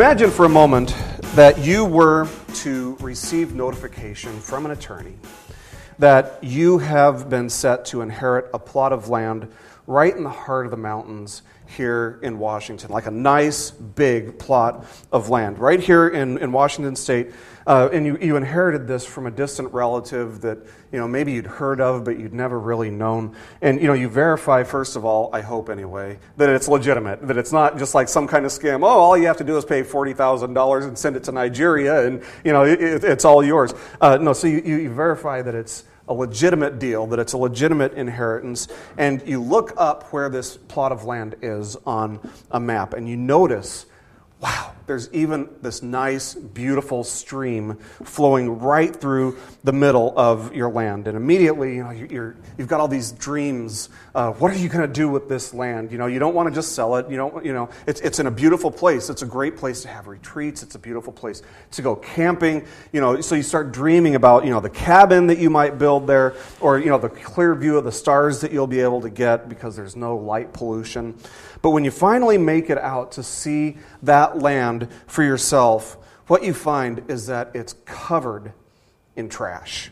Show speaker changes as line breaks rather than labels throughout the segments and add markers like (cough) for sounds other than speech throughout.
Imagine for a moment that you were to receive notification from an attorney that you have been set to inherit a plot of land right in the heart of the mountains here in Washington, like a nice big plot of land right here in, in Washington state. Uh, and you, you inherited this from a distant relative that you know maybe you'd heard of but you'd never really known. And you know you verify first of all, I hope anyway, that it's legitimate, that it's not just like some kind of scam. Oh, all you have to do is pay forty thousand dollars and send it to Nigeria, and you know it, it's all yours. Uh, no, so you, you verify that it's a legitimate deal, that it's a legitimate inheritance, and you look up where this plot of land is on a map, and you notice, wow, there's even this nice, beautiful stream flowing right through the middle of your land. And immediately, you know, you have got all these dreams. Uh, what are you going to do with this land? You know, you don't want to just sell it. You don't, you know, it's, it's in a beautiful place. It's a great place to have retreats. It's a beautiful place to go camping. You know, so you start dreaming about, you know, the cabin that you might build there, or you know, the clear view of the stars that you'll be able to get because there's no light pollution. But when you finally make it out to see that land for yourself, what you find is that it's covered in trash.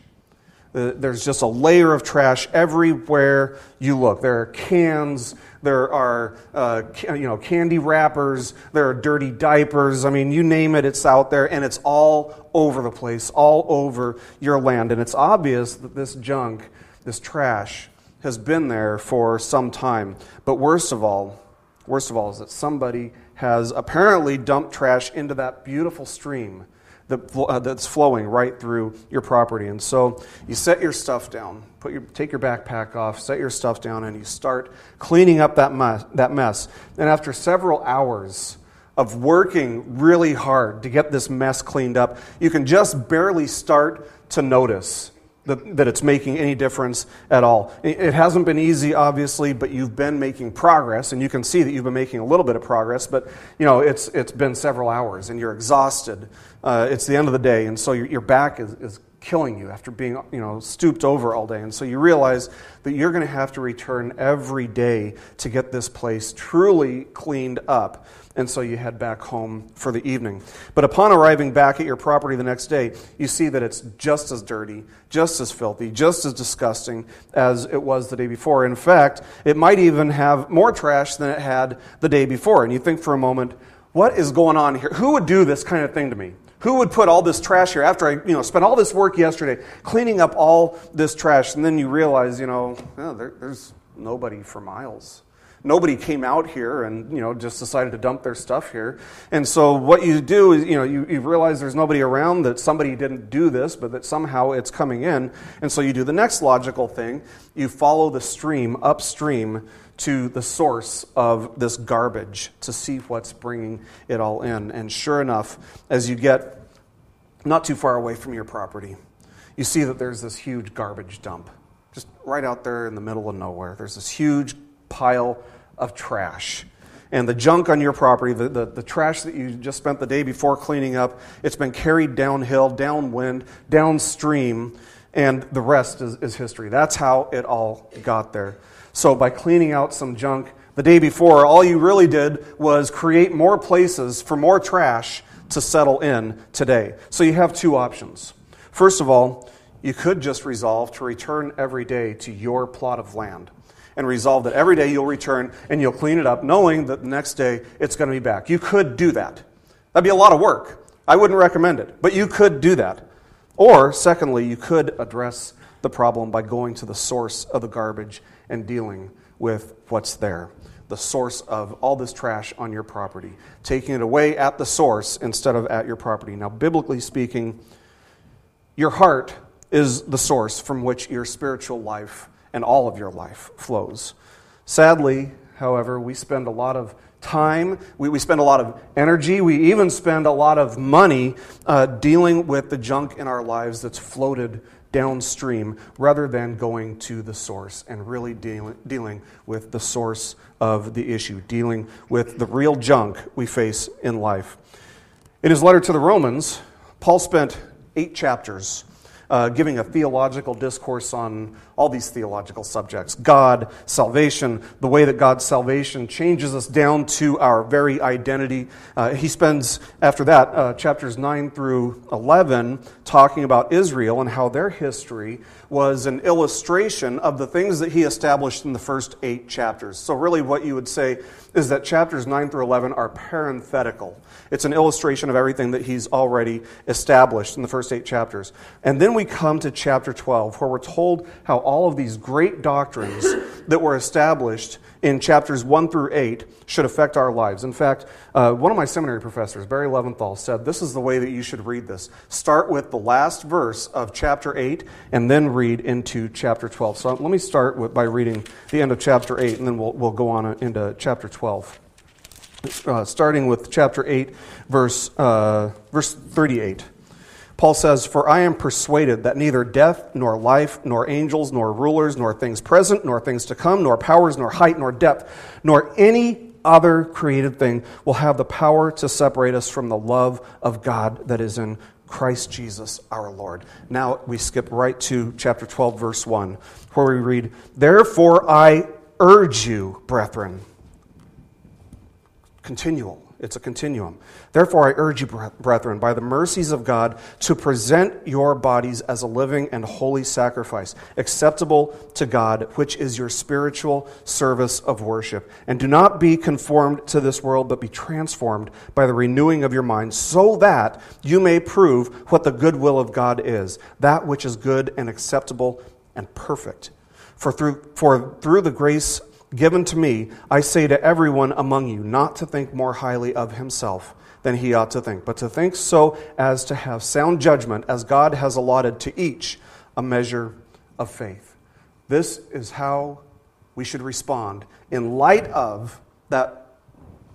Uh, there's just a layer of trash everywhere you look. There are cans, there are uh, you know candy wrappers, there are dirty diapers. I mean, you name it, it's out there, and it's all over the place, all over your land. And it's obvious that this junk, this trash, has been there for some time. But worst of all, worst of all, is that somebody has apparently dumped trash into that beautiful stream that, uh, that's flowing right through your property. And so you set your stuff down, put your, take your backpack off, set your stuff down, and you start cleaning up that mess, that mess. And after several hours, of working really hard to get this mess cleaned up, you can just barely start to notice that, that it's making any difference at all. It hasn't been easy, obviously, but you've been making progress, and you can see that you've been making a little bit of progress, but you know, it's, it's been several hours, and you're exhausted. Uh, it's the end of the day, and so your, your back is, is killing you after being you know stooped over all day. And so you realize that you're going to have to return every day to get this place truly cleaned up. And so you head back home for the evening. But upon arriving back at your property the next day you see that it's just as dirty just as filthy just as disgusting as it was the day before. In fact it might even have more trash than it had the day before. And you think for a moment what is going on here? Who would do this kind of thing to me who would put all this trash here after I, you know, spent all this work yesterday cleaning up all this trash? And then you realize, you know, oh, there, there's nobody for miles. Nobody came out here and, you know, just decided to dump their stuff here. And so what you do is, you know, you, you realize there's nobody around, that somebody didn't do this, but that somehow it's coming in. And so you do the next logical thing. You follow the stream upstream to the source of this garbage to see what's bringing it all in. And sure enough, as you get not too far away from your property, you see that there's this huge garbage dump just right out there in the middle of nowhere. There's this huge pile of trash. And the junk on your property, the, the, the, trash that you just spent the day before cleaning up, it's been carried downhill, downwind, downstream, and the rest is, is history. That's how it all got there. So, by cleaning out some junk the day before, all you really did was create more places for more trash to settle in today. So, you have two options. First of all, you could just resolve to return every day to your plot of land and resolve that every day you'll return and you'll clean it up, knowing that the next day it's going to be back. You could do that. That'd be a lot of work. I wouldn't recommend it, but you could do that. Or, secondly, you could address the problem by going to the source of the garbage and dealing with what's there. The source of all this trash on your property, taking it away at the source instead of at your property. Now, biblically speaking, your heart is the source from which your spiritual life and all of your life flows. Sadly, however, we spend a lot of time, we, we spend a lot of energy, we even spend a lot of money uh, dealing with the junk in our lives that's floated downstream rather than going to the source and really dealing, dealing with the source of the issue, dealing with the real junk we face in life. In his letter to the Romans, Paul spent eight chapters uh, giving a theological discourse on all these theological subjects God, salvation, the way that God's salvation changes us down to our very identity. Uh, he spends, after that, uh, chapters 9 through 11, talking about Israel and how their history was an illustration of the things that he established in the first eight chapters. So, really, what you would say is that chapters 9 through 11 are parenthetical. It's an illustration of everything that he's already established in the first eight chapters. And then we come to chapter 12, where we're told how all of these great doctrines that were established in chapters 1 through 8 should affect our lives. In fact, uh, one of my seminary professors, Barry Leventhal, said this is the way that you should read this. Start with the last verse of chapter 8 and then read into chapter 12. So let me start with, by reading the end of chapter 8 and then we'll, we'll go on into chapter 12. Uh, starting with chapter 8, verse, uh, verse 38. Paul says, For I am persuaded that neither death, nor life, nor angels, nor rulers, nor things present, nor things to come, nor powers, nor height, nor depth, nor any other created thing will have the power to separate us from the love of God that is in Christ Jesus our Lord. Now we skip right to chapter 12, verse 1, where we read, Therefore I urge you, brethren, continual it's a continuum. Therefore, I urge you, brethren, by the mercies of God, to present your bodies as a living and holy sacrifice, acceptable to God, which is your spiritual service of worship. And do not be conformed to this world, but be transformed by the renewing of your mind, so that you may prove what the good will of God is, that which is good and acceptable and perfect. For through, for through the grace given to me, I say to everyone among you not to think more highly of himself than he ought to think, but to think so as to have sound judgment, as God has allotted to each a measure of faith. This is how we should respond in light of that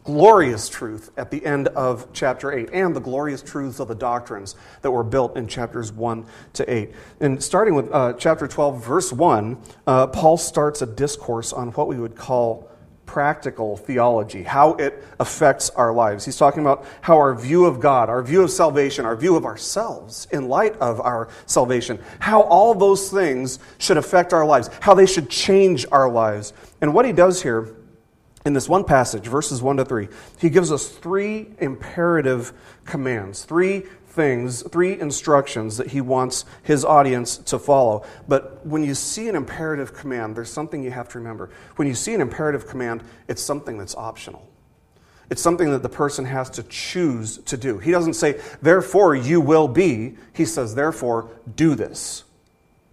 glorious truth at the end of chapter 8 and the glorious truths of the doctrines that were built in chapters 1 to 8. And starting with uh, chapter 12, verse 1, uh, Paul starts a discourse on what we would call practical theology, how it affects our lives. He's talking about how our view of God, our view of salvation, our view of ourselves in light of our salvation, how all those things should affect our lives, how they should change our lives. And what he does here in this one passage, verses 1 to 3, he gives us three imperative commands, three things, three instructions that he wants his audience to follow. But when you see an imperative command, there's something you have to remember. When you see an imperative command, it's something that's optional. It's something that the person has to choose to do. He doesn't say, therefore you will be. He says, therefore do this.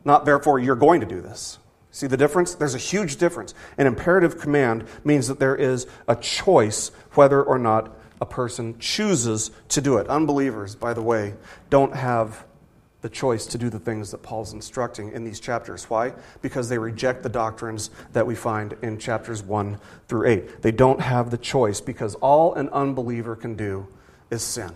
Not, therefore you're going to do this. See the difference? There's a huge difference. An imperative command means that there is a choice whether or not a person chooses to do it. Unbelievers, by the way, don't have the choice to do the things that Paul's instructing in these chapters. Why? Because they reject the doctrines that we find in chapters 1 through 8. They don't have the choice because all an unbeliever can do is sin.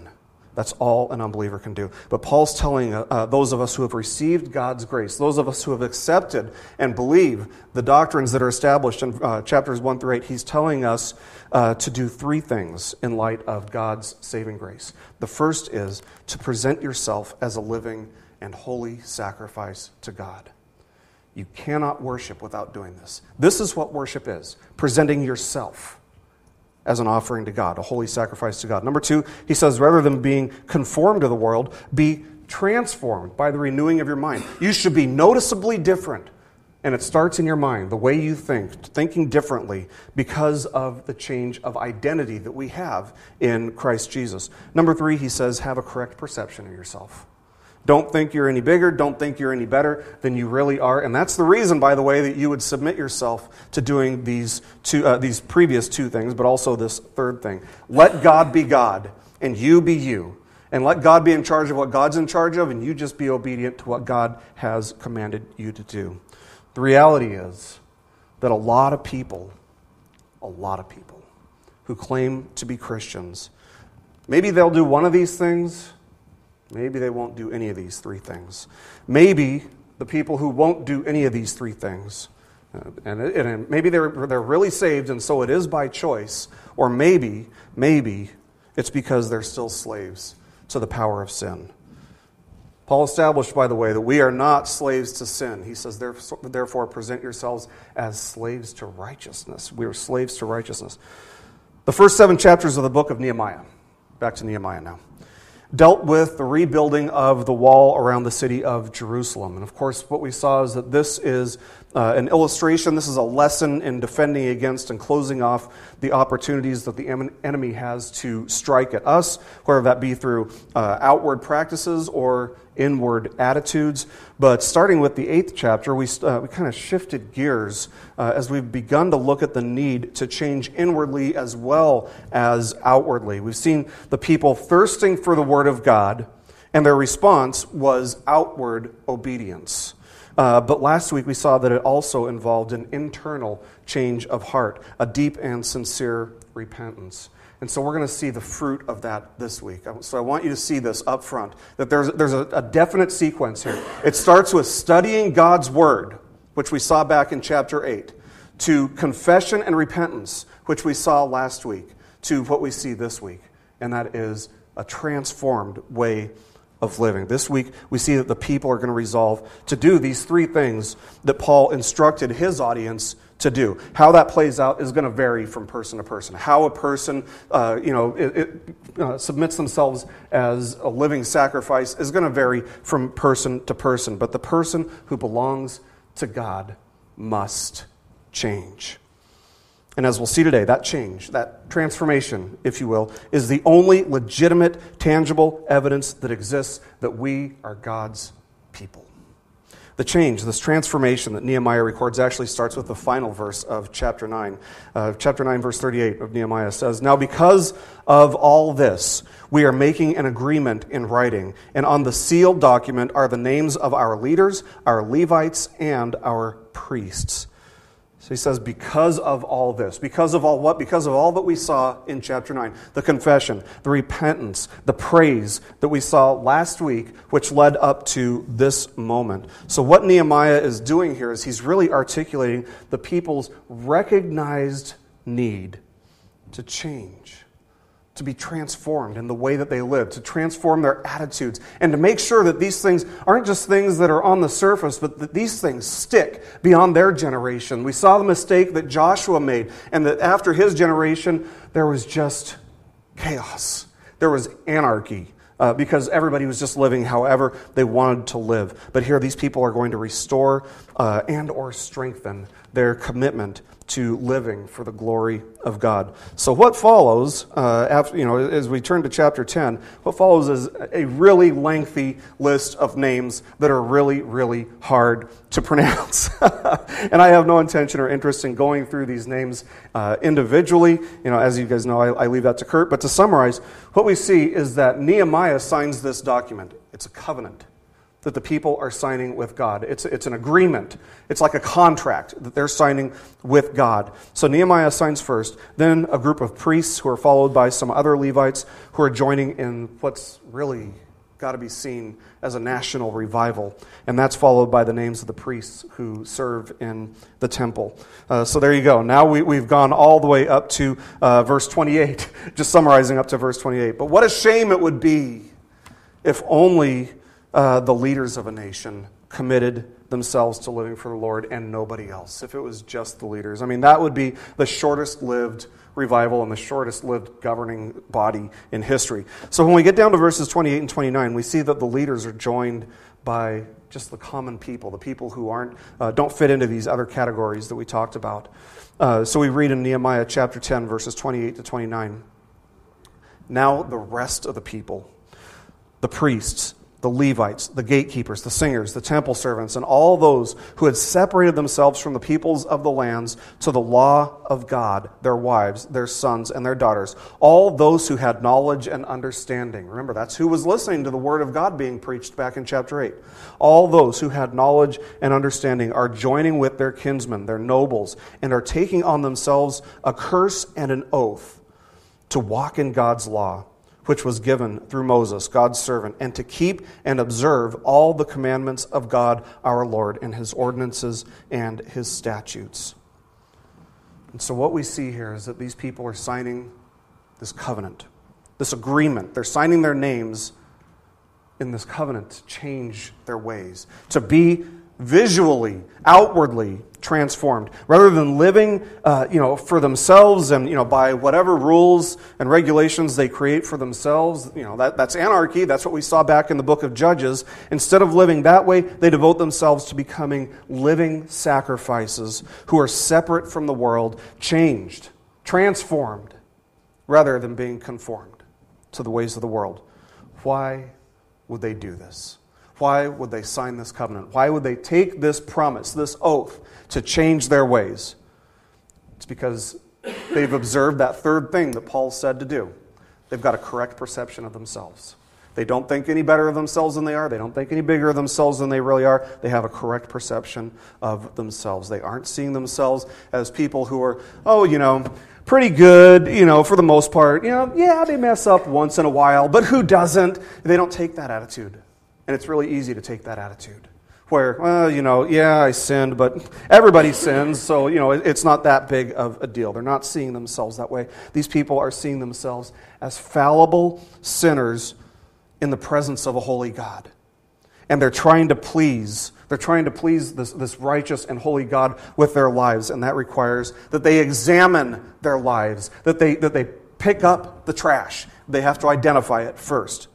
That's all an unbeliever can do. But Paul's telling uh, uh, those of us who have received God's grace, those of us who have accepted and believe the doctrines that are established in uh, chapters 1 through 8, he's telling us uh, to do three things in light of God's saving grace. The first is to present yourself as a living and holy sacrifice to God. You cannot worship without doing this. This is what worship is presenting yourself as an offering to God, a holy sacrifice to God. Number two, he says, rather than being conformed to the world, be transformed by the renewing of your mind. You should be noticeably different. And it starts in your mind, the way you think, thinking differently because of the change of identity that we have in Christ Jesus. Number three, he says, have a correct perception of yourself. Don't think you're any bigger. Don't think you're any better than you really are. And that's the reason, by the way, that you would submit yourself to doing these, two, uh, these previous two things, but also this third thing. Let God be God, and you be you. And let God be in charge of what God's in charge of, and you just be obedient to what God has commanded you to do. The reality is that a lot of people, a lot of people who claim to be Christians, maybe they'll do one of these things Maybe they won't do any of these three things. Maybe the people who won't do any of these three things, uh, and, and maybe they're, they're really saved and so it is by choice, or maybe, maybe it's because they're still slaves to the power of sin. Paul established, by the way, that we are not slaves to sin. He says, therefore, present yourselves as slaves to righteousness. We are slaves to righteousness. The first seven chapters of the book of Nehemiah, back to Nehemiah now, dealt with the rebuilding of the wall around the city of Jerusalem. And of course, what we saw is that this is uh, an illustration. This is a lesson in defending against and closing off the opportunities that the enemy has to strike at us, whether that be through uh, outward practices or inward attitudes. But starting with the eighth chapter, we, uh, we kind of shifted gears uh, as we've begun to look at the need to change inwardly as well as outwardly. We've seen the people thirsting for the Word of God, and their response was outward obedience. Uh, but last week we saw that it also involved an internal change of heart, a deep and sincere repentance. And so we're going to see the fruit of that this week. So I want you to see this up front that there's, there's a, a definite sequence here. It starts with studying God's Word, which we saw back in chapter 8, to confession and repentance, which we saw last week, to what we see this week. And that is a transformed way of living. This week, we see that the people are going to resolve to do these three things that Paul instructed his audience to do. How that plays out is going to vary from person to person. How a person, uh, you know, it, it, uh, submits themselves as a living sacrifice is going to vary from person to person. But the person who belongs to God must change. And as we'll see today, that change, that transformation, if you will, is the only legitimate, tangible evidence that exists that we are God's people. The change, this transformation that Nehemiah records, actually starts with the final verse of chapter 9. Uh, chapter 9, verse 38 of Nehemiah says, Now because of all this, we are making an agreement in writing, and on the sealed document are the names of our leaders, our Levites, and our priests. So he says, because of all this, because of all what? Because of all that we saw in chapter 9 the confession, the repentance, the praise that we saw last week, which led up to this moment. So, what Nehemiah is doing here is he's really articulating the people's recognized need to change to be transformed in the way that they live, to transform their attitudes, and to make sure that these things aren't just things that are on the surface, but that these things stick beyond their generation. We saw the mistake that Joshua made, and that after his generation, there was just chaos, there was anarchy. Uh, because everybody was just living however they wanted to live. But here, these people are going to restore uh, and or strengthen their commitment to living for the glory of God. So, what follows, uh, after, you know, as we turn to chapter 10, what follows is a really lengthy list of names that are really, really hard to (laughs) pronounce. and I have no intention or interest in going through these names uh, individually. You know, as you guys know, I, I leave that to Kurt. But to summarize, what we see is that Nehemiah signs this document. It's a covenant that the people are signing with God. It's, it's an agreement. It's like a contract that they're signing with God. So Nehemiah signs first, then a group of priests who are followed by some other Levites who are joining in what's really got to be seen as a national revival. And that's followed by the names of the priests who serve in the temple. Uh, so there you go. Now we, have gone all the way up to uh, verse 28, (laughs) just summarizing up to verse 28. But what a shame it would be if only uh, the leaders of a nation committed themselves to living for the Lord and nobody else, if it was just the leaders. I mean, that would be the shortest lived revival and the shortest lived governing body in history. So when we get down to verses 28 and 29, we see that the leaders are joined by just the common people, the people who aren't, uh, don't fit into these other categories that we talked about. Uh, so we read in Nehemiah chapter 10, verses 28 to 29. Now the rest of the people, the priests, the Levites, the gatekeepers, the singers, the temple servants, and all those who had separated themselves from the peoples of the lands to the law of God, their wives, their sons, and their daughters, all those who had knowledge and understanding. Remember, that's who was listening to the word of God being preached back in chapter 8. All those who had knowledge and understanding are joining with their kinsmen, their nobles, and are taking on themselves a curse and an oath to walk in God's law which was given through Moses, God's servant, and to keep and observe all the commandments of God our Lord and his ordinances and his statutes. And so, what we see here is that these people are signing this covenant, this agreement. They're signing their names in this covenant to change their ways, to be visually, outwardly transformed, rather than living, uh, you know, for themselves and you know by whatever rules and regulations they create for themselves. You know, that, that's anarchy. That's what we saw back in the book of Judges. Instead of living that way, they devote themselves to becoming living sacrifices who are separate from the world, changed, transformed, rather than being conformed to the ways of the world. Why would they do this? Why would they sign this covenant? Why would they take this promise, this oath, to change their ways? It's because they've observed that third thing that Paul said to do. They've got a correct perception of themselves. They don't think any better of themselves than they are. They don't think any bigger of themselves than they really are. They have a correct perception of themselves. They aren't seeing themselves as people who are, oh, you know, pretty good, you know, for the most part. You know, yeah, they mess up once in a while, but who doesn't? They don't take that attitude. And it's really easy to take that attitude where, well, you know, yeah, I sinned, but everybody (laughs) sins, so, you know, it's not that big of a deal. They're not seeing themselves that way. These people are seeing themselves as fallible sinners in the presence of a holy God. And they're trying to please, they're trying to please this, this righteous and holy God with their lives, and that requires that they examine their lives, that they, that they pick up the trash. They have to identify it first.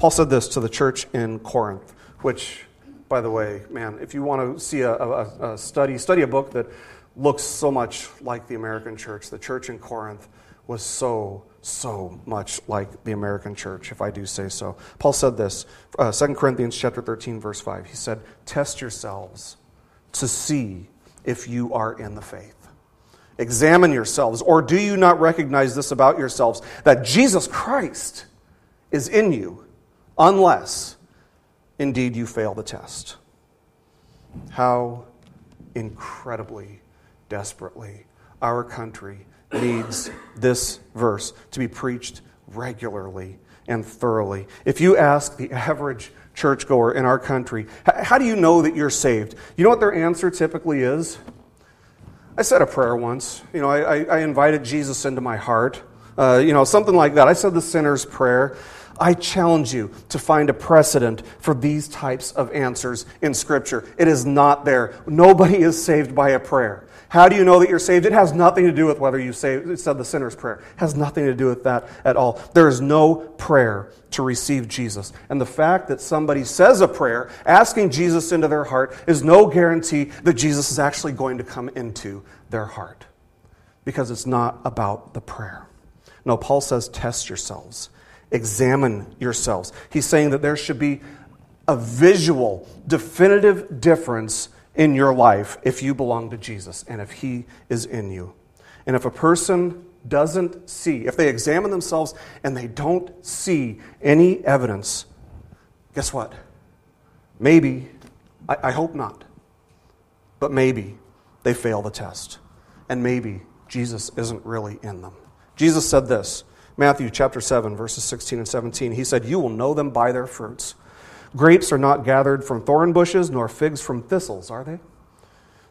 Paul said this to the church in Corinth, which, by the way, man, if you want to see a, a, a study, study a book that looks so much like the American church. The church in Corinth was so, so much like the American church, if I do say so. Paul said this, uh, 2 Corinthians chapter 13, verse 5. He said, Test yourselves to see if you are in the faith. Examine yourselves, or do you not recognize this about yourselves, that Jesus Christ is in you? Unless indeed you fail the test. How incredibly, desperately our country needs this verse to be preached regularly and thoroughly. If you ask the average churchgoer in our country, how do you know that you're saved? You know what their answer typically is? I said a prayer once. You know, I, I invited Jesus into my heart. Uh, you know, something like that. I said the sinner's prayer. I challenge you to find a precedent for these types of answers in Scripture. It is not there. Nobody is saved by a prayer. How do you know that you're saved? It has nothing to do with whether you say, said the sinner's prayer. It has nothing to do with that at all. There is no prayer to receive Jesus. And the fact that somebody says a prayer asking Jesus into their heart is no guarantee that Jesus is actually going to come into their heart because it's not about the prayer. No, Paul says, test yourselves examine yourselves. He's saying that there should be a visual, definitive difference in your life if you belong to Jesus and if He is in you. And if a person doesn't see, if they examine themselves and they don't see any evidence, guess what? Maybe, I, I hope not, but maybe they fail the test. And maybe Jesus isn't really in them. Jesus said this Matthew chapter 7, verses 16 and 17. He said, You will know them by their fruits. Grapes are not gathered from thorn bushes, nor figs from thistles, are they?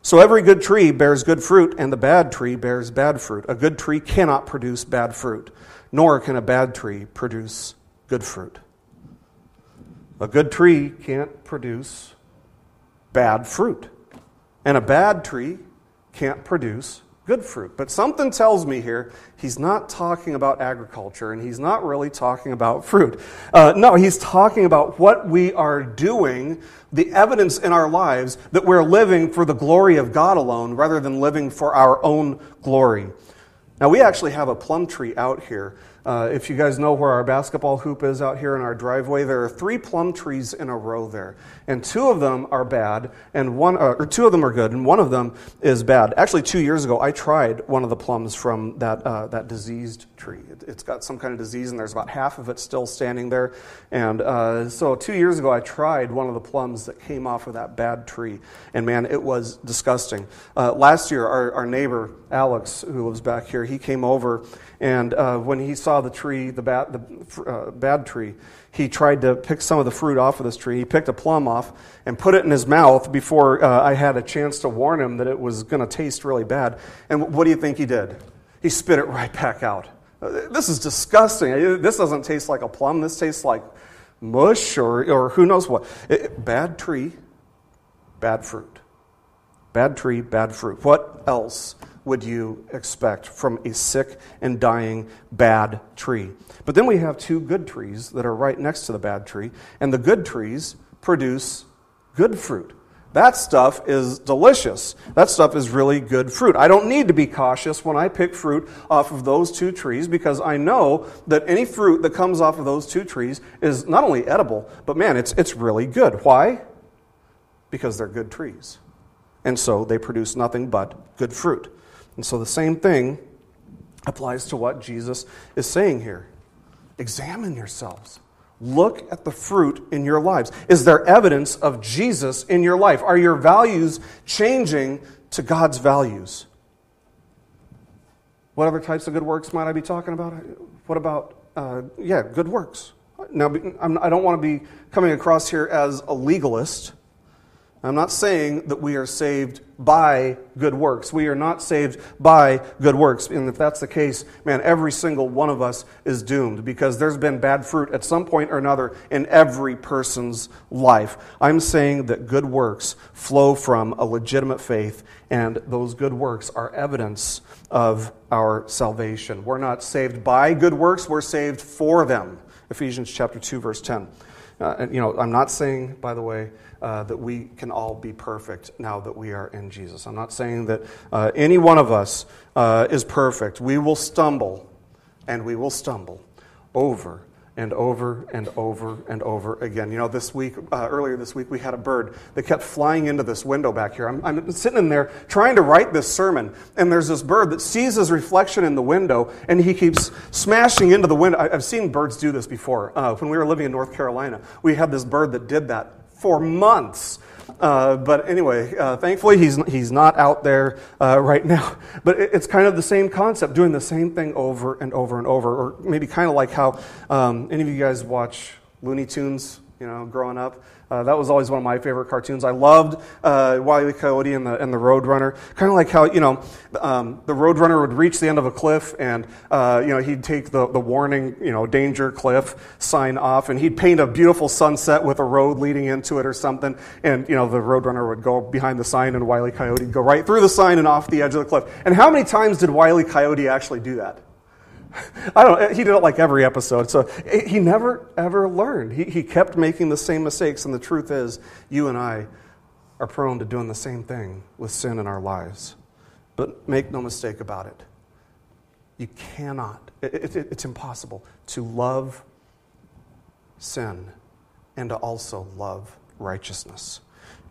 So every good tree bears good fruit, and the bad tree bears bad fruit. A good tree cannot produce bad fruit, nor can a bad tree produce good fruit. A good tree can't produce bad fruit, and a bad tree can't produce good fruit. But something tells me here he's not talking about agriculture and he's not really talking about fruit. Uh, no, he's talking about what we are doing, the evidence in our lives that we're living for the glory of God alone rather than living for our own glory. Now, we actually have a plum tree out here uh, if you guys know where our basketball hoop is out here in our driveway, there are three plum trees in a row there, and two of them are bad, and one uh, or two of them are good, and one of them is bad. Actually, two years ago, I tried one of the plums from that uh, that diseased tree. It, has got some kind of disease, and there's about half of it still standing there. And uh, so, two years ago, I tried one of the plums that came off of that bad tree, and man, it was disgusting. Uh, last year, our, our neighbor Alex, who lives back here, he came over and uh, when he saw the tree, the, bad, the uh, bad tree, he tried to pick some of the fruit off of this tree. He picked a plum off and put it in his mouth before uh, I had a chance to warn him that it was going to taste really bad. And what do you think he did? He spit it right back out. Uh, this is disgusting. This doesn't taste like a plum. This tastes like mush or, or who knows what. It, bad tree, bad fruit. Bad tree, bad fruit. What else would you expect from a sick and dying bad tree? But then we have two good trees that are right next to the bad tree, and the good trees produce good fruit. That stuff is delicious. That stuff is really good fruit. I don't need to be cautious when I pick fruit off of those two trees because I know that any fruit that comes off of those two trees is not only edible, but man, it's, it's really good. Why? Because they're good trees. And so they produce nothing but good fruit. And so the same thing applies to what Jesus is saying here. Examine yourselves. Look at the fruit in your lives. Is there evidence of Jesus in your life? Are your values changing to God's values? What other types of good works might I be talking about? What about, uh, yeah, good works? Now, I do not want to be coming across here as a legalist. I'm not saying that we are saved by good works. We are not saved by good works. And if that's the case, man, every single one of us is doomed because there's been bad fruit at some point or another in every person's life. I'm saying that good works flow from a legitimate faith, and those good works are evidence of our salvation. We're not saved by good works, we're saved for them. Ephesians chapter 2 verse 10. Uh, you know, I'm not saying, by the way, uh, that we can all be perfect now that we are in Jesus. I'm not saying that uh, any one of us uh, is perfect. We will stumble, and we will stumble over and over and over and over again. You know, this week, uh, earlier this week, we had a bird that kept flying into this window back here. I'm, I'm, sitting in there trying to write this sermon, and there's this bird that sees his reflection in the window, and he keeps smashing into the window. I, have seen birds do this before. Uh, when we were living in North Carolina, we had this bird that did that for months. Uh, but anyway, uh, thankfully he's, he's not out there uh, right now. (laughs) But it, it's kind of the same concept, doing the same thing over and over and over. Or maybe kind of like how um, any of you guys watch Looney Tunes, you know, growing up. Uh, that was always one of my favorite cartoons. I loved uh, Wile E. Coyote and the, and the Roadrunner. Kind of like how, you know, um, the Roadrunner would reach the end of a cliff and, uh, you know, he'd take the, the warning, you know, danger cliff sign off and he'd paint a beautiful sunset with a road leading into it or something. And, you know, the Roadrunner would go behind the sign and Wile E. Coyote would go right through the sign and off the edge of the cliff. And how many times did Wile E. Coyote actually do that? (laughs) I don't he did it like every episode. So he never ever learned. He, he kept making the same mistakes. And the truth is, you and I are prone to doing the same thing with sin in our lives. But make no mistake about it. You cannot, it, it, it's impossible to love sin and to also love righteousness.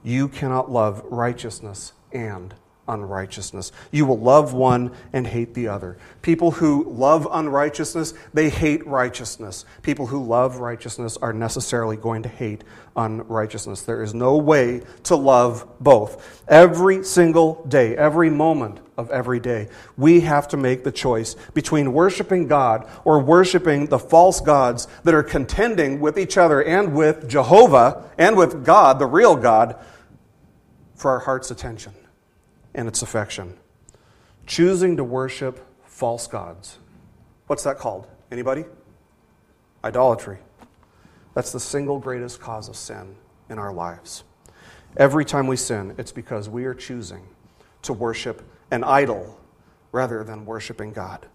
You cannot love righteousness and unrighteousness. You will love one and hate the other. People who love unrighteousness, they hate righteousness. People who love righteousness are necessarily going to hate unrighteousness. There is no way to love both. Every single day, every moment of every day, we have to make the choice between worshiping God or worshiping the false gods that are contending with each other and with Jehovah and with God, the real God, for our heart's attention and its affection. Choosing to worship false gods. What's that called? Anybody? Idolatry. That's the single greatest cause of sin in our lives. Every time we sin, it's because we are choosing to worship an idol rather than worshiping God.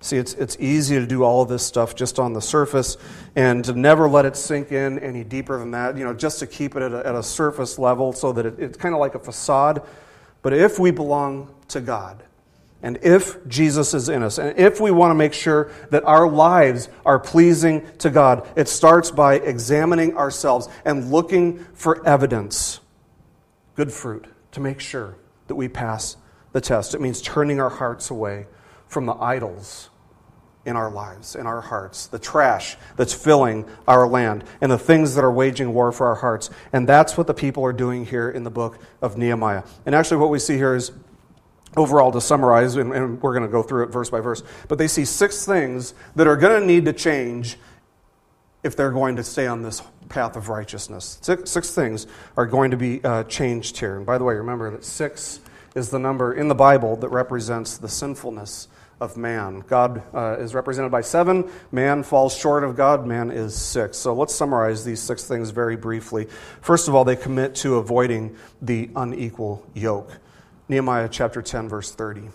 See, it's, it's easy to do all this stuff just on the surface and to never let it sink in any deeper than that, you know, just to keep it at a, at a surface level so that it, it's kind of like a facade but if we belong to God, and if Jesus is in us, and if we want to make sure that our lives are pleasing to God, it starts by examining ourselves and looking for evidence, good fruit, to make sure that we pass the test. It means turning our hearts away from the idols in our lives, in our hearts, the trash that's filling our land, and the things that are waging war for our hearts. And that's what the people are doing here in the book of Nehemiah. And actually, what we see here is overall to summarize, and, and we're going to go through it verse by verse, but they see six things that are going to need to change if they're going to stay on this path of righteousness. Six, six things are going to be uh, changed here. And by the way, remember that six is the number in the Bible that represents the sinfulness of man. God uh, is represented by seven. Man falls short of God. Man is six. So let's summarize these six things very briefly. First of all, they commit to avoiding the unequal yoke. Nehemiah chapter 10, verse 30.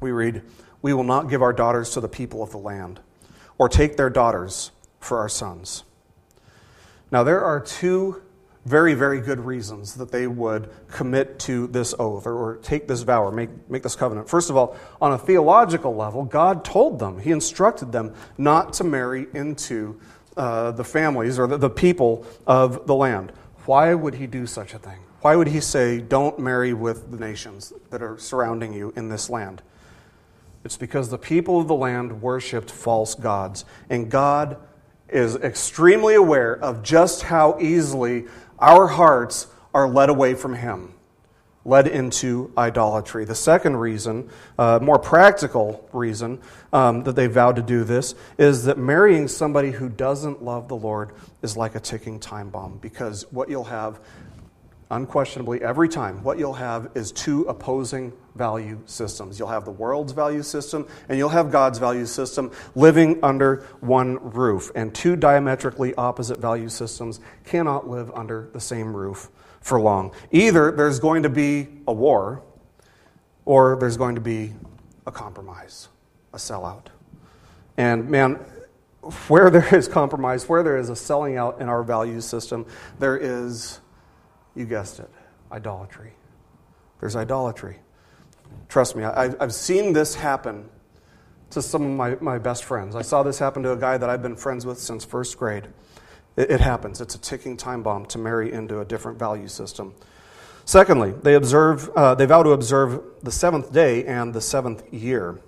We read, We will not give our daughters to the people of the land, or take their daughters for our sons. Now, there are two very, very good reasons that they would commit to this oath or, or, take this vow or make, make this covenant. First of all, on a theological level, God told them, He instructed them not to marry into uh, the families or the, the people of the land. Why would He do such a thing? Why would He say, don't marry with the nations that are surrounding you in this land? It's because the people of the land worshiped false gods, and God is extremely aware of just how easily our hearts are led away from Him, led into idolatry. The second reason, uh, more practical reason um, that they vowed to do this, is that marrying somebody who doesn't love the Lord is like a ticking time bomb because what you'll have unquestionably every time what you'll have is two opposing value systems. You'll have the world's value system and you'll have god's value system living under one roof. And two diametrically opposite value systems cannot live under the same roof for long. Either there's going to be a war or there's going to be a compromise a sellout. And man where there is compromise where there is a selling out in our value system there is you guessed it, idolatry. There's idolatry. Trust me, I, have seen this happen to some of my, my best friends. I saw this happen to a guy that I've been friends with since first grade. It, it happens. It's a ticking time bomb to marry into a different value system. Secondly, they, observe, uh, they vow to observe the seventh day and the seventh year.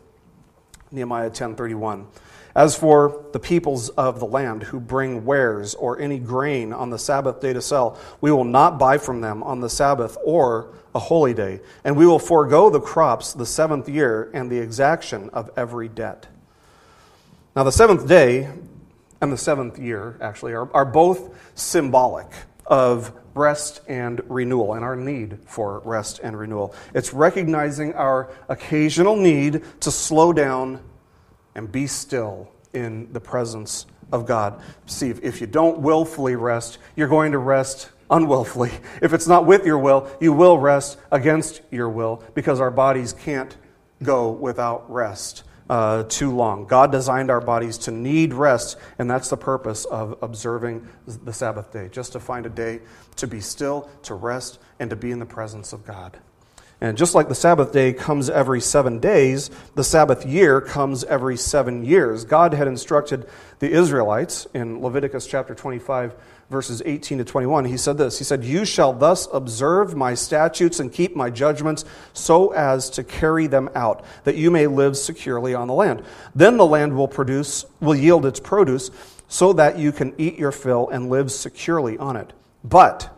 Nehemiah 10:31. As for the peoples of the land who bring wares or any grain on the Sabbath day to sell, we will not buy from them on the Sabbath or a holy day, and we will forego the crops the seventh year and the exaction of every debt. Now, the seventh day and the seventh year, actually, are, are both symbolic of rest and renewal and our need for rest and renewal. It's recognizing our occasional need to slow down and be still in the presence of God. See, if you don't willfully rest, you're going to rest unwillfully. (laughs) If it's not with your will, you will rest against your will because our bodies can't go without rest. Uh, too long. God designed our bodies to need rest, and that's the purpose of observing the Sabbath day, just to find a day to be still, to rest, and to be in the presence of God. And just like the Sabbath day comes every seven days, the Sabbath year comes every seven years. God had instructed the Israelites in Leviticus chapter 25, verses 18 to 21. He said this He said, You shall thus observe my statutes and keep my judgments so as to carry them out, that you may live securely on the land. Then the land will produce, will yield its produce, so that you can eat your fill and live securely on it. But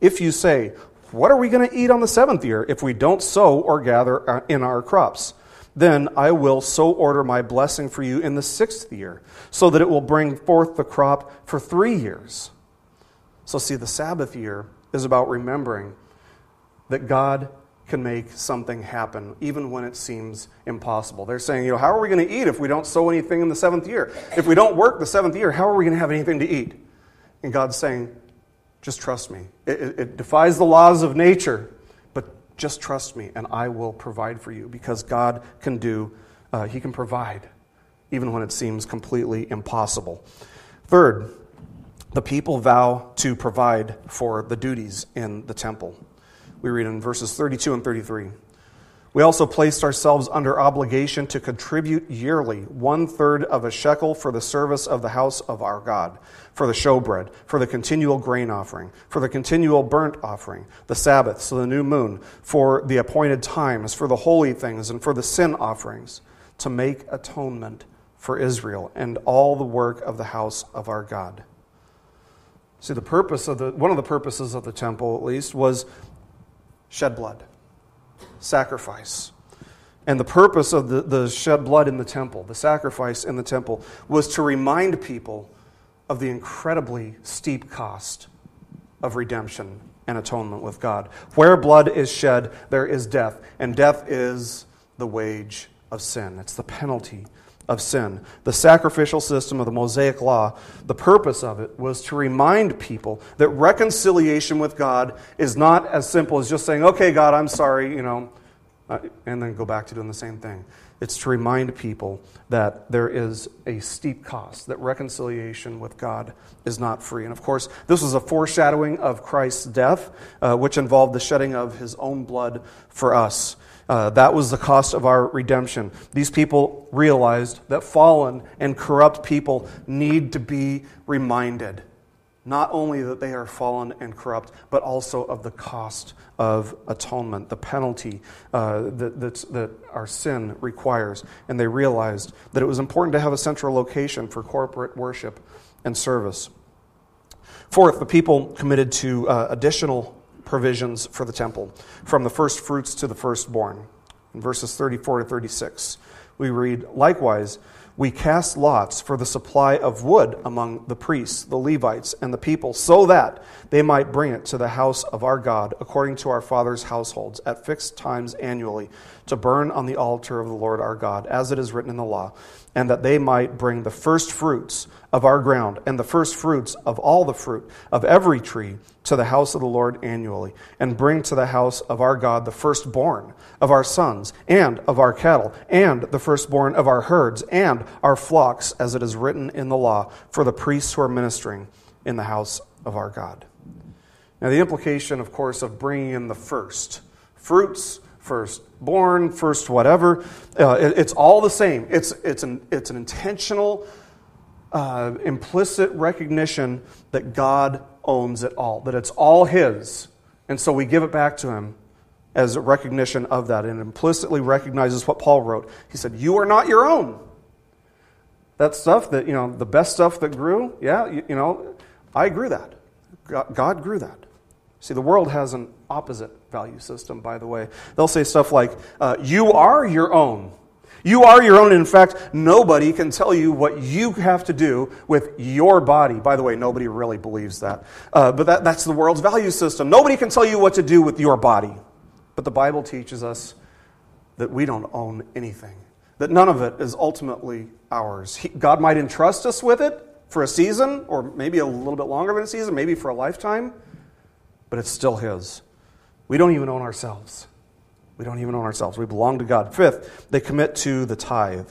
if you say, what are we going to eat on the seventh year if we don't sow or gather uh, in our crops? Then I will so order my blessing for you in the sixth year, so that it will bring forth the crop for three years. So, see, the Sabbath year is about remembering that God can make something happen even when it seems impossible. They're saying, you know, how are we going to eat if we don't sow anything in the seventh year? If we don't work the seventh year, how are we going to have anything to eat? And God's saying, just trust me. It, it, it, defies the laws of nature, but just trust me, and I will provide for you because God can do, uh, He can provide even when it seems completely impossible. Third, the people vow to provide for the duties in the temple. We read in verses 32 and 33. We also placed ourselves under obligation to contribute yearly one third of a shekel for the service of the house of our God, for the showbread, for the continual grain offering, for the continual burnt offering, the Sabbaths, the new moon, for the appointed times, for the holy things, and for the sin offerings, to make atonement for Israel and all the work of the house of our God. See, the purpose of the, one of the purposes of the temple, at least, was shed blood sacrifice. And the purpose of the, the shed blood in the temple, the sacrifice in the temple, was to remind people of the incredibly steep cost of redemption and atonement with God. Where blood is shed, there is death, and death is the wage of sin. It's the penalty of sin. The sacrificial system of the Mosaic Law, the purpose of it was to remind people that reconciliation with God is not as simple as just saying, okay, God, I'm sorry, you know, uh, and then go back to doing the same thing. It's to remind people that there is a steep cost, that reconciliation with God is not free. And of course, this was a foreshadowing of Christ's death, uh, which involved the shedding of his own blood for us. Uh, that was the cost of our redemption. These people realized that fallen and corrupt people need to be reminded not only that they are fallen and corrupt, but also of the cost of atonement, the penalty uh, that, that our sin requires. And they realized that it was important to have a central location for corporate worship and service. Fourth, the people committed to uh, additional provisions for the temple, from the first fruits to the firstborn. In verses 34 to 36, we read, Likewise, we cast lots for the supply of wood among the priests, the Levites, and the people, so that they might bring it to the house of our God according to our fathers' households at fixed times annually to burn on the altar of the Lord our God, as it is written in the law, and that they might bring the first fruits of our ground and the first fruits of all the fruit of every tree to the house of the Lord annually, and bring to the house of our God the firstborn of our sons and of our cattle, and the firstborn of our herds and our flocks, as it is written in the law, for the priests who are ministering in the house of our God. Now, the implication, of course, of bringing in the first fruits firstborn, first whatever. Uh, it, it's all the same. It's, it's, an, it's an intentional, uh, implicit recognition that God owns it all, that it's all His. And so we give it back to Him as a recognition of that and implicitly recognizes what Paul wrote. He said, You are not your own. That stuff that, you know, the best stuff that grew, yeah, you, you know, I grew that. God, grew that. See, the world has an opposite value system, by the way. They'll say stuff like, uh, You are your own. You are your own. In fact, nobody can tell you what you have to do with your body. By the way, nobody really believes that. Uh, but that, that's the world's value system. Nobody can tell you what to do with your body. But the Bible teaches us that we don't own anything, that none of it is ultimately ours. He, God might entrust us with it for a season, or maybe a little bit longer than a season, maybe for a lifetime, but it's still His. We don't even own ourselves. We don't even own ourselves. We belong to God. Fifth, they commit to the tithe.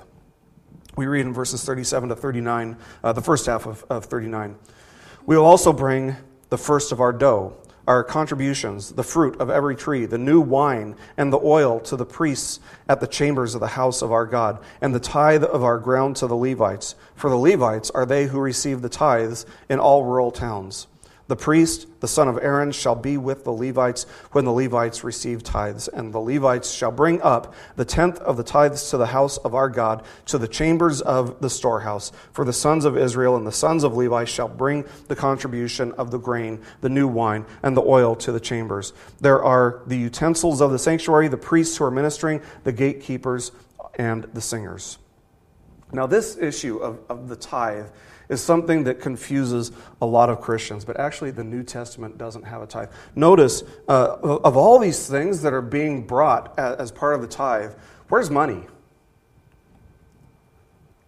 We read in verses 37 to 39, uh, the first half of, of 39. We will also bring the first of our dough, our contributions, the fruit of every tree, the new wine, and the oil to the priests at the chambers of the house of our God, and the tithe of our ground to the Levites. For the Levites are they who receive the tithes in all rural towns. The priest, the son of Aaron, shall be with the Levites when the Levites receive tithes, and the Levites shall bring up the tenth of the tithes to the house of our God, to the chambers of the storehouse. For the sons of Israel and the sons of Levi shall bring the contribution of the grain, the new wine, and the oil to the chambers. There are the utensils of the sanctuary, the priests who are ministering, the gatekeepers, and the singers. Now, this issue of, of the tithe is something that confuses a lot of Christians, but actually the New Testament doesn't have a tithe. Notice, uh, of all these things that are being brought as part of the tithe, where's money?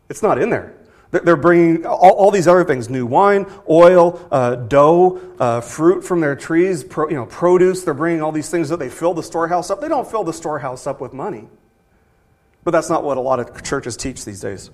It's not in there. They're bringing all, all these other things new wine, oil, uh, dough, uh, fruit from their trees, pro, you know, produce. They're bringing all these things that they fill the storehouse up. They don't fill the storehouse up with money. But that's not what a lot of churches teach these days.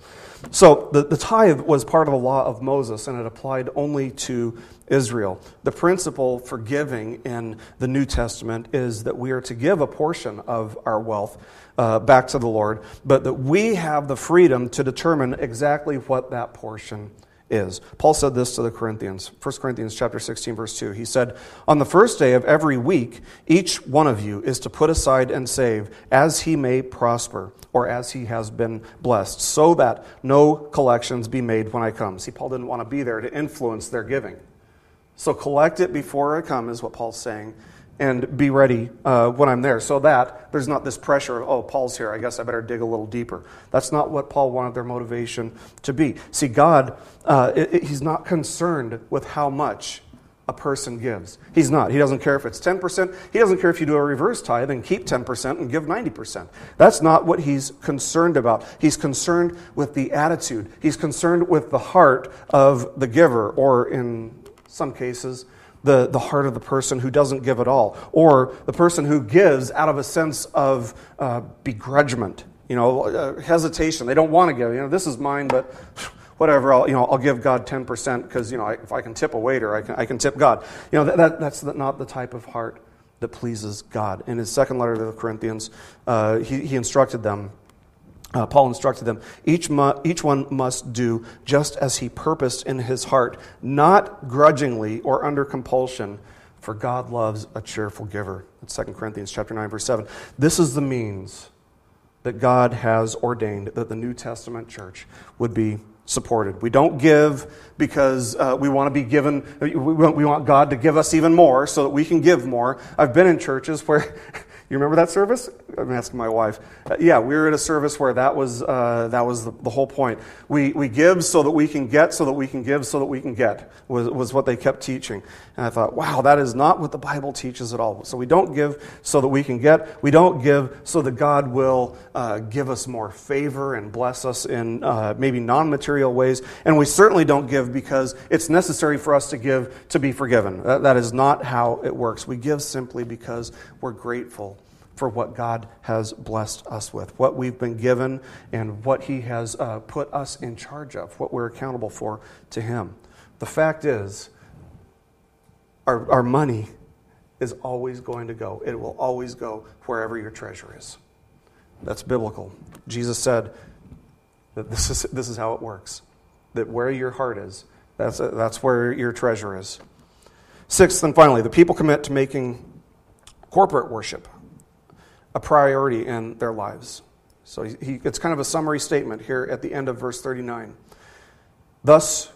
So the, the tithe was part of the law of Moses, and it applied only to Israel. The principle for giving in the New Testament is that we are to give a portion of our wealth uh, back to the Lord, but that we have the freedom to determine exactly what that portion is. Paul said this to the Corinthians, 1 Corinthians chapter 16 verse 2. He said, "On the first day of every week, each one of you is to put aside and save as he may prosper, or as he has been blessed, so that no collections be made when I come." See, Paul didn't want to be there to influence their giving. So collect it before I come is what Paul's saying and be ready uh, when I'm there so that there's not this pressure of, oh, Paul's here, I guess I better dig a little deeper. That's not what Paul wanted their motivation to be. See, God, uh, it, it, He's not concerned with how much a person gives. He's not. He doesn't care if it's 10%. He doesn't care if you do a reverse tithe and keep 10% and give 90%. That's not what he's concerned about. He's concerned with the attitude, he's concerned with the heart of the giver, or in some cases, the, the heart of the person who doesn't give at all, or the person who gives out of a sense of uh, begrudgment, you know, uh, hesitation. They don't want to give. You know, this is mine, but whatever, I'll, you know, I'll give God 10% because, you know, I, if I can tip a waiter, I can, I can tip God. You know, that, that, that's not the type of heart that pleases God. In his second letter to the Corinthians, uh, he, he instructed them uh, Paul instructed them each, mu- each one must do just as he purposed in his heart, not grudgingly or under compulsion, for God loves a cheerful giver. That's 2 Corinthians chapter 9, verse 7. This is the means that God has ordained that the New Testament church would be supported. We don't give because uh, we want to be given, we want, we want God to give us even more so that we can give more. I've been in churches where (laughs) You remember that service? I'm asking my wife. Uh, yeah, we were at a service where that was, uh, that was the, the, whole point. We, we give so that we can get, so that we can give, so that we can get, was, was what they kept teaching. And I thought, wow, that is not what the Bible teaches at all. So we don't give so that we can get. We don't give so that God will uh, give us more favor and bless us in uh, maybe non material ways. And we certainly don't give because it's necessary for us to give to be forgiven. that, that is not how it works. We give simply because we're grateful for what God has blessed us with, what we've been given, and what He has uh, put us in charge of, what we're accountable for to Him. The fact is, our, our money is always going to go. It will always go wherever your treasure is. That's biblical. Jesus said that this is, this is how it works that where your heart is, that's, that's where your treasure is. Sixth and finally, the people commit to making corporate worship a priority in their lives. So he, it's kind of a summary statement here at the end of verse 39. Thus,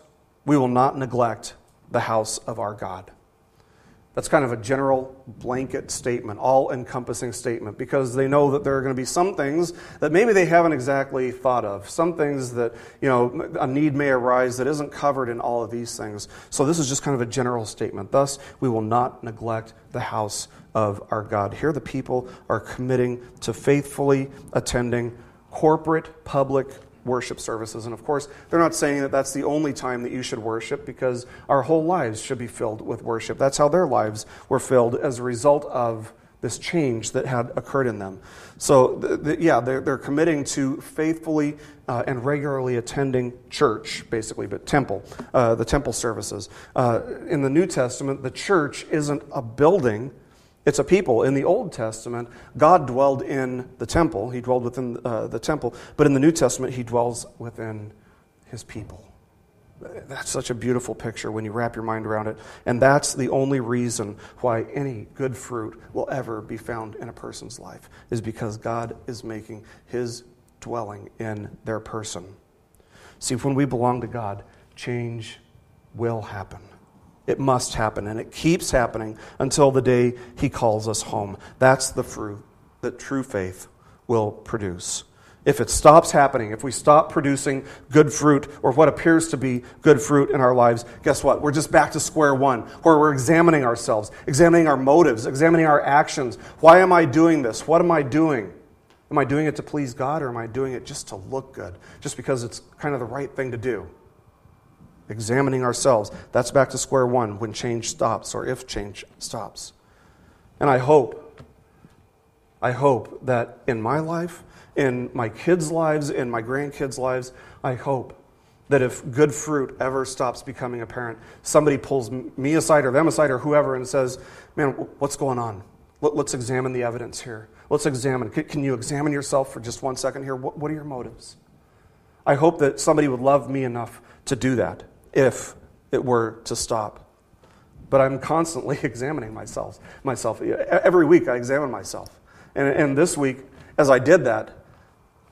we will not neglect the house of our God. That's kind of a general blanket statement, all encompassing statement, because they know that there are going to be some things that maybe they haven't exactly thought of, some things that, you know, a need may arise that isn't covered in all of these things. So this is just kind of a general statement. Thus, we will not neglect the house of our God. Here, the people are committing to faithfully attending corporate public worship services. And of course, they're not saying that that's the only time that you should worship because our whole lives should be filled with worship. That's how their lives were filled as a result of this change that had occurred in them. So, the, the, yeah, they're, they're committing to faithfully uh, and regularly attending church, basically, but temple, uh, the temple services. Uh, in the New Testament, the church isn't a building it's a people. In the Old Testament, God dwelled in the temple, He dwelled within uh, the temple, but in the New Testament, He dwells within His people. That's such a beautiful picture when you wrap your mind around it. And that's the only reason why any good fruit will ever be found in a person's life, is because God is making His dwelling in their person. See, when we belong to God, change will happen. It must happen, and it keeps happening until the day He calls us home. That's the fruit that true faith will produce. If it stops happening, if we stop producing good fruit or what appears to be good fruit in our lives, guess what? We're just back to square one, where we're examining ourselves, examining our motives, examining our actions. Why am I doing this? What am I doing? Am I doing it to please God or am I doing it just to look good, just because it's kind of the right thing to do? Examining ourselves. That's back to square one when change stops or if change stops. And I hope, I hope that in my life, in my kids' lives, in my grandkids' lives, I hope that if good fruit ever stops becoming apparent, somebody pulls me aside or them aside or whoever and says, Man, what's going on? Let's examine the evidence here. Let's examine. Can you examine yourself for just one second here? What are your motives? I hope that somebody would love me enough to do that if it were to stop. But I'm constantly (laughs) examining myself. Myself every week, I examine myself, and, and this week, as I did that,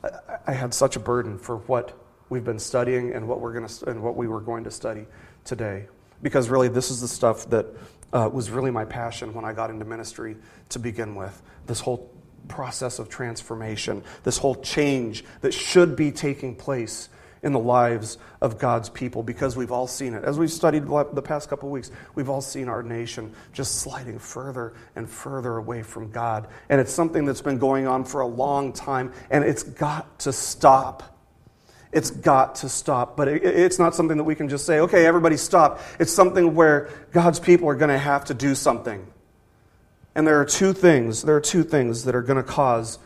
I, I had such a burden for what we've been studying and what we're going to and what we were going to study today, because really, this is the stuff that uh, was really my passion when I got into ministry to begin with. This whole process of transformation, this whole change that should be taking place in the lives of God's people because we've all seen it. As we've studied the past couple weeks, we've all seen our nation just sliding further and further away from God. And it's something that's been going on for a long time, and it's got to stop. It's got to stop. But it's not something that we can just say, okay, everybody stop. It's something where God's people are going to have to do something. And there are two things, there are two things that are going to cause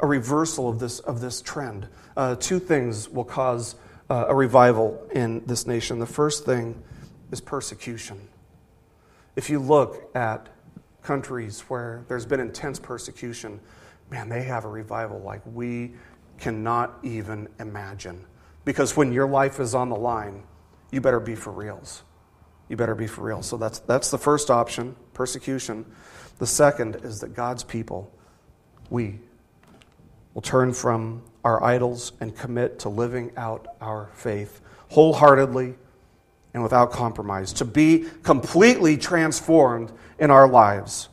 a reversal of this, of this trend. Uh, two things will cause uh, a revival in this nation. The first thing is persecution. If you look at countries where there's been intense persecution, man, they have a revival like we cannot even imagine. Because when your life is on the line, you better be for reals. You better be for real. So that's, that's the first option persecution. The second is that God's people, we, will turn from our idols and commit to living out our faith wholeheartedly and without compromise, to be completely transformed in our lives.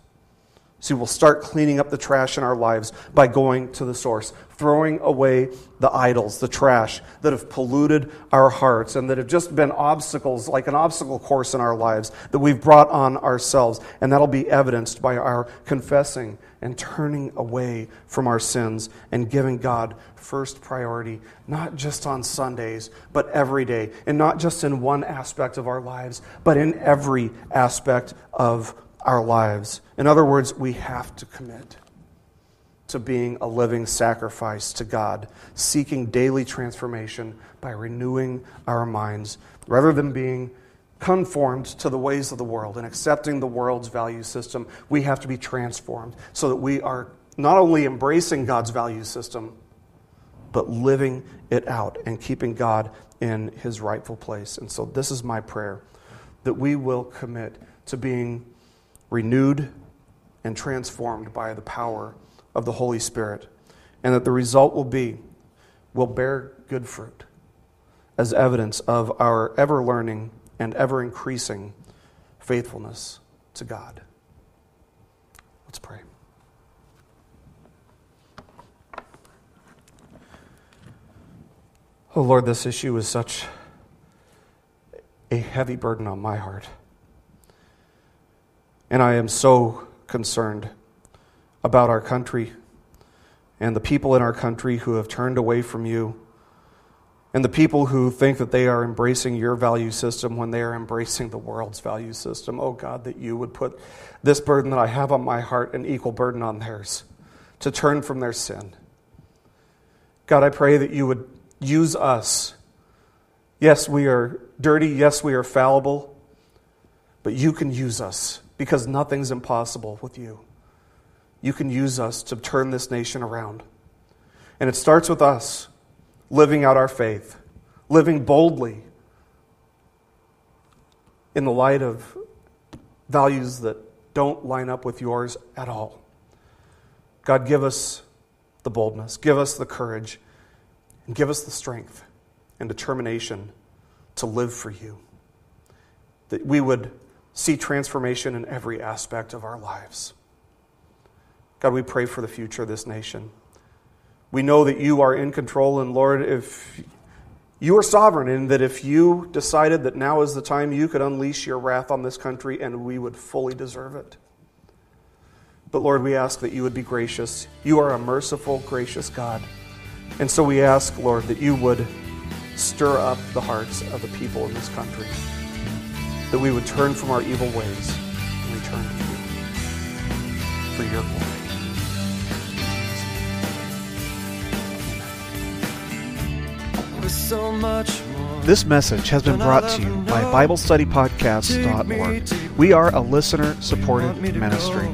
See, we'll start cleaning up the trash in our lives by going to the source, throwing away the idols, the trash that have polluted our hearts and that have just been obstacles, like an obstacle course in our lives that we've brought on ourselves. And that'll be evidenced by our confessing and turning away from our sins and giving God first priority, not just on Sundays, but every day. And not just in one aspect of our lives, but in every aspect of our lives. In other words, we have to commit to being a living sacrifice to God, seeking daily transformation by renewing our minds rather than being conformed to the ways of the world and accepting the world's value system. We have to be transformed so that we are not only embracing God's value system, but living it out and keeping God in his rightful place. And so, this is my prayer that we will commit to being renewed and transformed by the power of the Holy Spirit, and that the result will be will bear good fruit as evidence of our ever learning and ever increasing faithfulness to God. Let's pray. Oh Lord, this issue is such a heavy burden on my heart. And I am so concerned about our country and the people in our country who have turned away from you, and the people who think that they are embracing your value system when they are embracing the world's value system. Oh God, that you would put this burden that I have on my heart an equal burden on theirs to turn from their sin. God, I pray that you would use us. Yes, we are dirty. Yes, we are fallible. But you can use us because nothing's impossible with you. You can use us to turn this nation around. And it starts with us living out our faith, living boldly in the light of values that don't line up with yours at all. God, give us the boldness, give us the courage, and give us the strength and determination to live for you. That we would see transformation in every aspect of our lives. God, we pray for the future of this nation. We know that you are in control, and Lord, if you are sovereign, and that if you decided that now is the time, you could unleash your wrath on this country, and we would fully deserve it. But Lord, we ask that you would be gracious. You are a merciful, gracious God. And so we ask, Lord, that you would stir up the hearts of the people in this country that we would turn from our evil ways and return to you for your glory.
So this message has been brought to you by BibleStudyPodcast.org. We are a listener supported ministry.